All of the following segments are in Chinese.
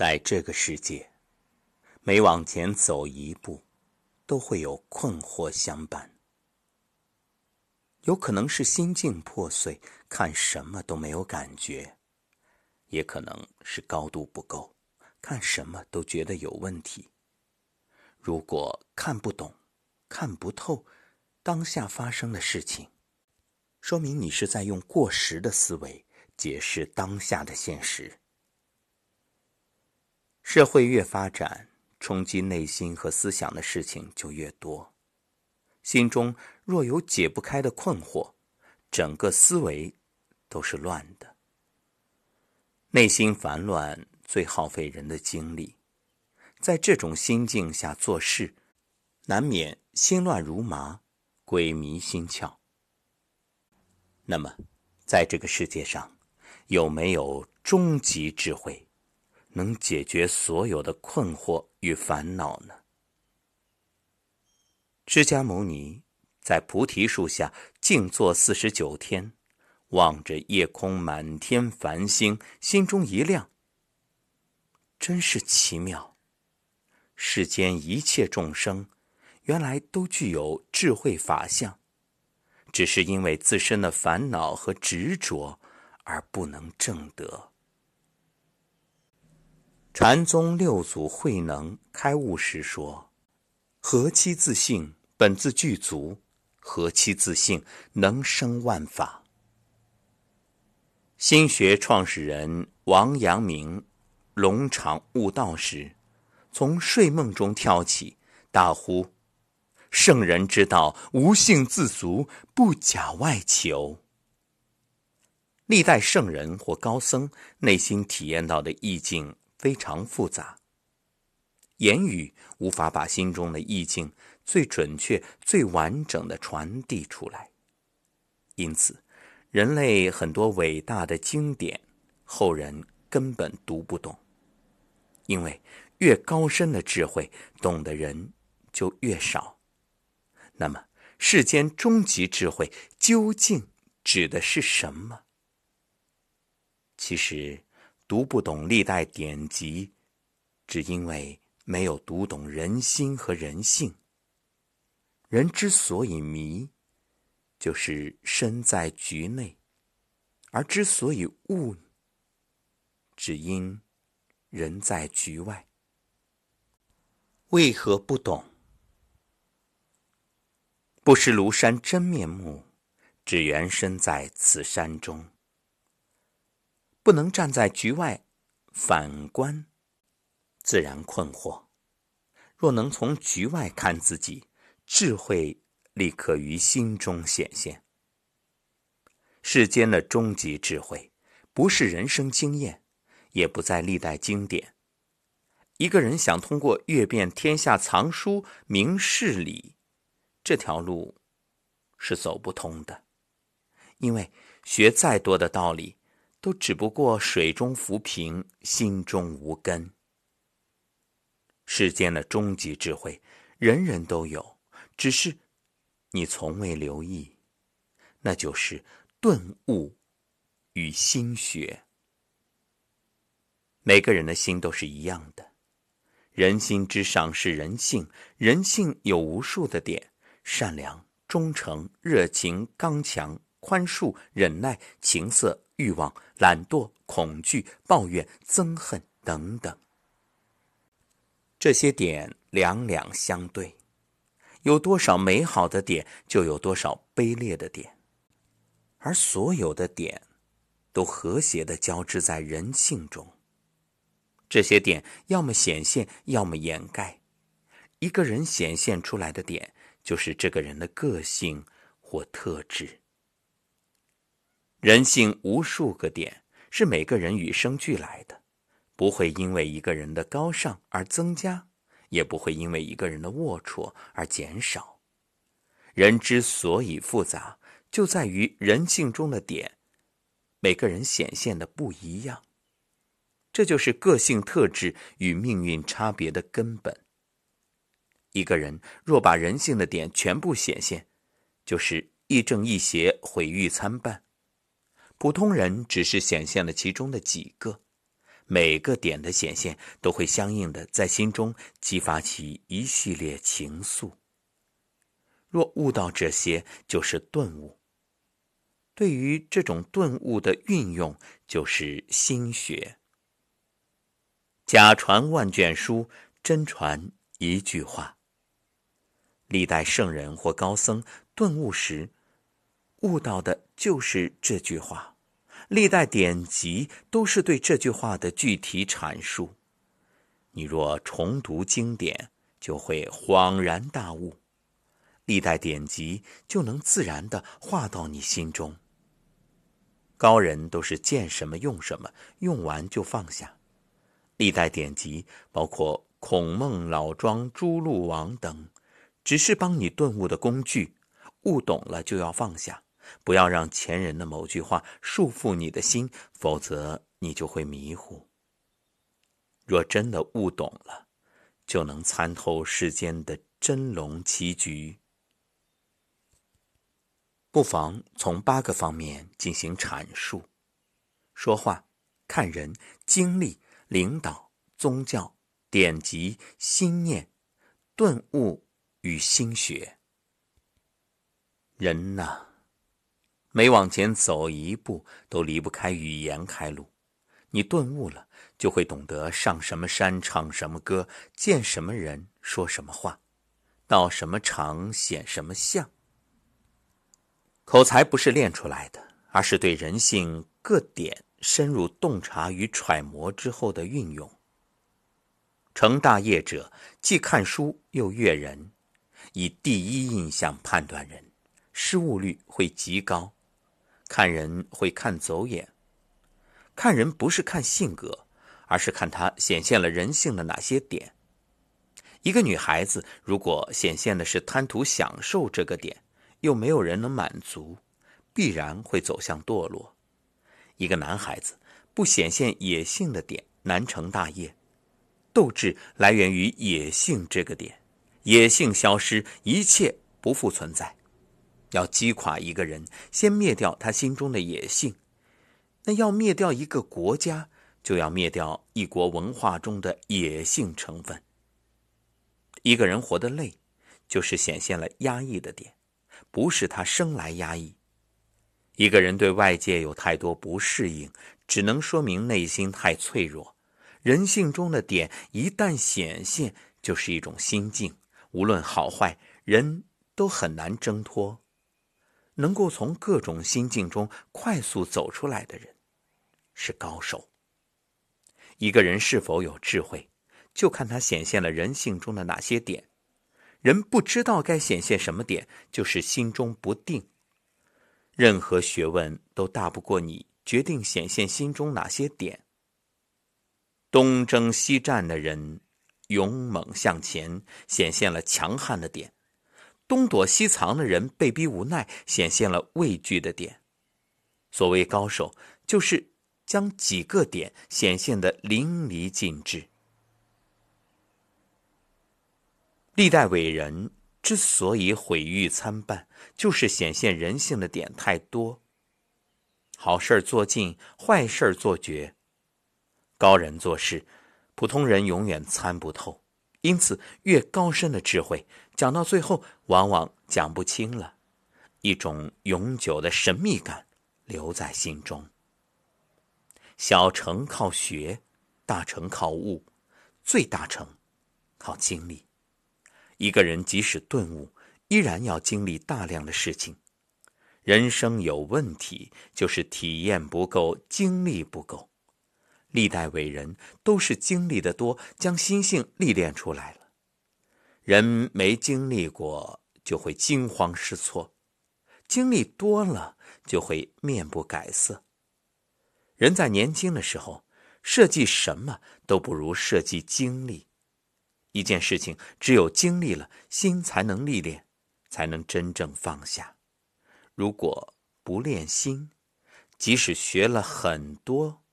在这个世界，每往前走一步，都会有困惑相伴。有可能是心境破碎，看什么都没有感觉；也可能是高度不够，看什么都觉得有问题。如果看不懂、看不透当下发生的事情，说明你是在用过时的思维解释当下的现实。社会越发展，冲击内心和思想的事情就越多。心中若有解不开的困惑，整个思维都是乱的。内心烦乱最耗费人的精力，在这种心境下做事，难免心乱如麻、鬼迷心窍。那么，在这个世界上，有没有终极智慧，能解决所有的困惑与烦恼呢？释迦牟尼在菩提树下静坐四十九天，望着夜空满天繁星，心中一亮。真是奇妙！世间一切众生，原来都具有智慧法相，只是因为自身的烦恼和执着而不能证得。禅宗六祖慧能开悟时说：“何其自信！”本自具足，何其自信，能生万法。心学创始人王阳明龙场悟道时，从睡梦中跳起，大呼：“圣人之道，无性自足，不假外求。”历代圣人或高僧内心体验到的意境非常复杂，言语无法把心中的意境。最准确、最完整的传递出来。因此，人类很多伟大的经典，后人根本读不懂。因为越高深的智慧，懂的人就越少。那么，世间终极智慧究竟指的是什么？其实，读不懂历代典籍，只因为没有读懂人心和人性。人之所以迷，就是身在局内；而之所以悟，只因人在局外。为何不懂？不识庐山真面目，只缘身在此山中。不能站在局外反观，自然困惑；若能从局外看自己。智慧立刻于心中显现。世间的终极智慧，不是人生经验，也不在历代经典。一个人想通过阅遍天下藏书明事理，这条路是走不通的，因为学再多的道理，都只不过水中浮萍，心中无根。世间的终极智慧，人人都有。只是你从未留意，那就是顿悟与心学。每个人的心都是一样的，人心之上是人性，人性有无数的点：善良、忠诚、热情、刚强、宽恕、忍耐、情色、欲望、懒惰、恐惧、抱怨、憎恨等等。这些点两两相对。有多少美好的点，就有多少卑劣的点，而所有的点，都和谐的交织在人性中。这些点要么显现，要么掩盖。一个人显现出来的点，就是这个人的个性或特质。人性无数个点，是每个人与生俱来的，不会因为一个人的高尚而增加。也不会因为一个人的龌龊而减少。人之所以复杂，就在于人性中的点，每个人显现的不一样。这就是个性特质与命运差别的根本。一个人若把人性的点全部显现，就是亦正亦邪，毁誉参半。普通人只是显现了其中的几个，每个点的显现都会相应的在心中激发起一系列情愫。若悟到这些，就是顿悟。对于这种顿悟的运用，就是心学。假传万卷书，真传一句话。历代圣人或高僧顿悟时，悟到的就是这句话。历代典籍都是对这句话的具体阐述。你若重读经典，就会恍然大悟。历代典籍就能自然的化到你心中。高人都是见什么用什么，用完就放下。历代典籍包括孔孟老庄、朱陆王等，只是帮你顿悟的工具。悟懂了就要放下，不要让前人的某句话束缚你的心，否则你就会迷糊。若真的悟懂了，就能参透世间的真龙棋局。不妨从八个方面进行阐述：说话、看人、经历、领导、宗教、典籍、心念、顿悟与心学。人呐，每往前走一步，都离不开语言开路。你顿悟了，就会懂得上什么山唱什么歌，见什么人说什么话，到什么场显什么相。口才不是练出来的，而是对人性各点深入洞察与揣摩之后的运用。成大业者，既看书又阅人，以第一印象判断人，失误率会极高。看人会看走眼，看人不是看性格，而是看他显现了人性的哪些点。一个女孩子如果显现的是贪图享受这个点。又没有人能满足，必然会走向堕落。一个男孩子不显现野性的点，难成大业。斗志来源于野性这个点，野性消失，一切不复存在。要击垮一个人，先灭掉他心中的野性。那要灭掉一个国家，就要灭掉一国文化中的野性成分。一个人活得累，就是显现了压抑的点。不是他生来压抑，一个人对外界有太多不适应，只能说明内心太脆弱。人性中的点一旦显现，就是一种心境，无论好坏，人都很难挣脱。能够从各种心境中快速走出来的人，是高手。一个人是否有智慧，就看他显现了人性中的哪些点。人不知道该显现什么点，就是心中不定。任何学问都大不过你决定显现心中哪些点。东征西战的人勇猛向前，显现了强悍的点；东躲西藏的人被逼无奈，显现了畏惧的点。所谓高手，就是将几个点显现的淋漓尽致。历代伟人之所以毁誉参半，就是显现人性的点太多。好事做尽，坏事做绝。高人做事，普通人永远参不透。因此，越高深的智慧，讲到最后往往讲不清了。一种永久的神秘感留在心中。小成靠学，大成靠悟，最大成靠经历。一个人即使顿悟，依然要经历大量的事情。人生有问题，就是体验不够，经历不够。历代伟人都是经历的多，将心性历练出来了。人没经历过，就会惊慌失措；经历多了，就会面不改色。人在年轻的时候，设计什么都不如设计经历。一件事情，只有经历了，心才能历练，才能真正放下。如果不练心，即使学了很多，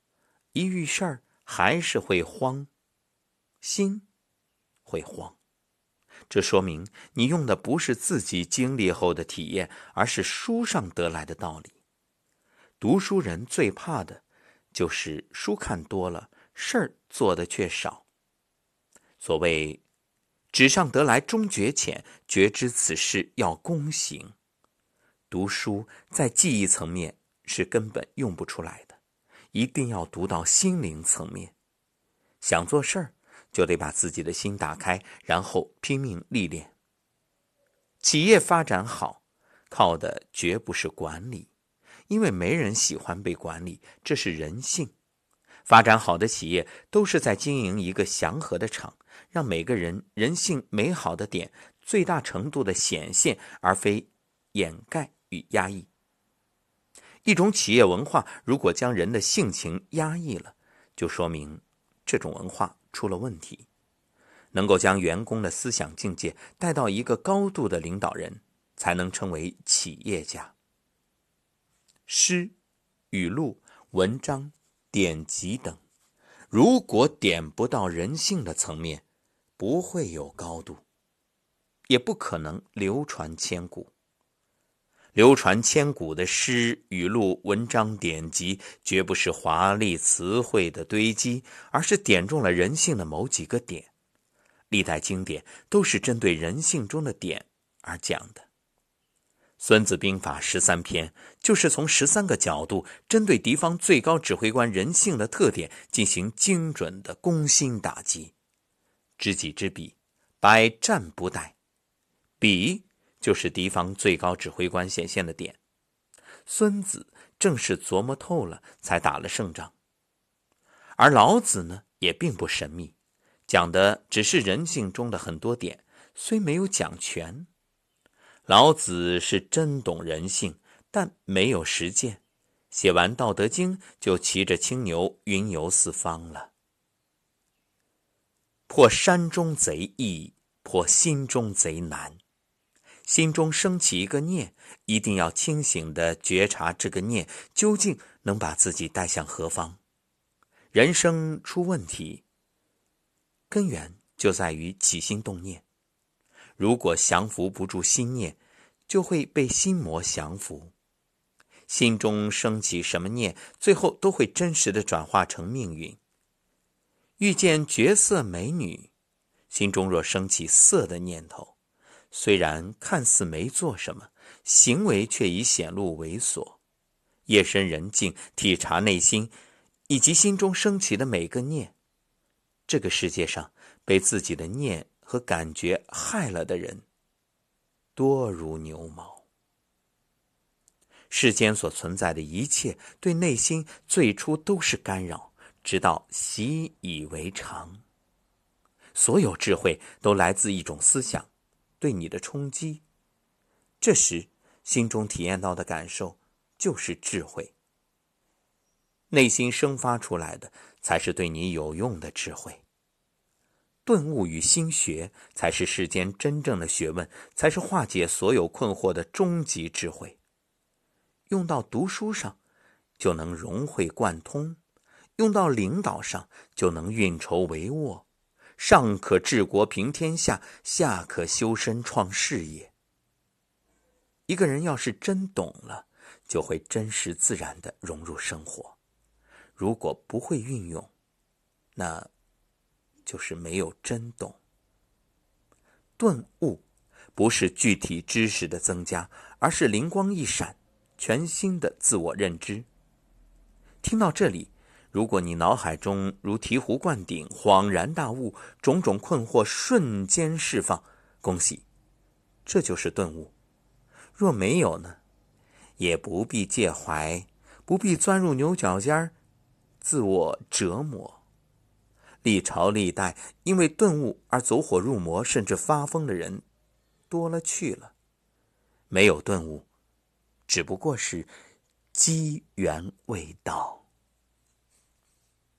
一遇事儿还是会慌，心会慌。这说明你用的不是自己经历后的体验，而是书上得来的道理。读书人最怕的，就是书看多了，事儿做的却少。所谓“纸上得来终觉浅”，觉知此事要躬行。读书在记忆层面是根本用不出来的，一定要读到心灵层面。想做事儿，就得把自己的心打开，然后拼命历练。企业发展好，靠的绝不是管理，因为没人喜欢被管理，这是人性。发展好的企业都是在经营一个祥和的场，让每个人人性美好的点最大程度的显现，而非掩盖与压抑。一种企业文化如果将人的性情压抑了，就说明这种文化出了问题。能够将员工的思想境界带到一个高度的领导人，才能称为企业家。诗、语录、文章、典籍等，如果点不到人性的层面，不会有高度，也不可能流传千古。流传千古的诗、语录、文章、典籍，绝不是华丽词汇的堆积，而是点中了人性的某几个点。历代经典都是针对人性中的点而讲的，《孙子兵法》十三篇就是从十三个角度，针对敌方最高指挥官人性的特点进行精准的攻心打击。知己知彼，百战不殆。彼就是敌方最高指挥官显现的点，孙子正是琢磨透了才打了胜仗。而老子呢，也并不神秘。讲的只是人性中的很多点，虽没有讲全。老子是真懂人性，但没有实践。写完《道德经》，就骑着青牛云游四方了。破山中贼易，破心中贼难。心中升起一个念，一定要清醒的觉察这个念究竟能把自己带向何方。人生出问题。根源就在于起心动念，如果降服不住心念，就会被心魔降服。心中升起什么念，最后都会真实的转化成命运。遇见绝色美女，心中若升起色的念头，虽然看似没做什么，行为却已显露猥琐。夜深人静，体察内心，以及心中升起的每个念。这个世界上，被自己的念和感觉害了的人，多如牛毛。世间所存在的一切，对内心最初都是干扰，直到习以为常。所有智慧都来自一种思想对你的冲击，这时心中体验到的感受就是智慧。内心生发出来的。才是对你有用的智慧。顿悟与心学才是世间真正的学问，才是化解所有困惑的终极智慧。用到读书上，就能融会贯通；用到领导上，就能运筹帷幄。上可治国平天下，下可修身创事业。一个人要是真懂了，就会真实自然的融入生活。如果不会运用，那就是没有真懂。顿悟不是具体知识的增加，而是灵光一闪，全新的自我认知。听到这里，如果你脑海中如醍醐灌顶、恍然大悟，种种困惑瞬间释放，恭喜，这就是顿悟。若没有呢，也不必介怀，不必钻入牛角尖儿。自我折磨，历朝历代因为顿悟而走火入魔，甚至发疯的人多了去了。没有顿悟，只不过是机缘未到。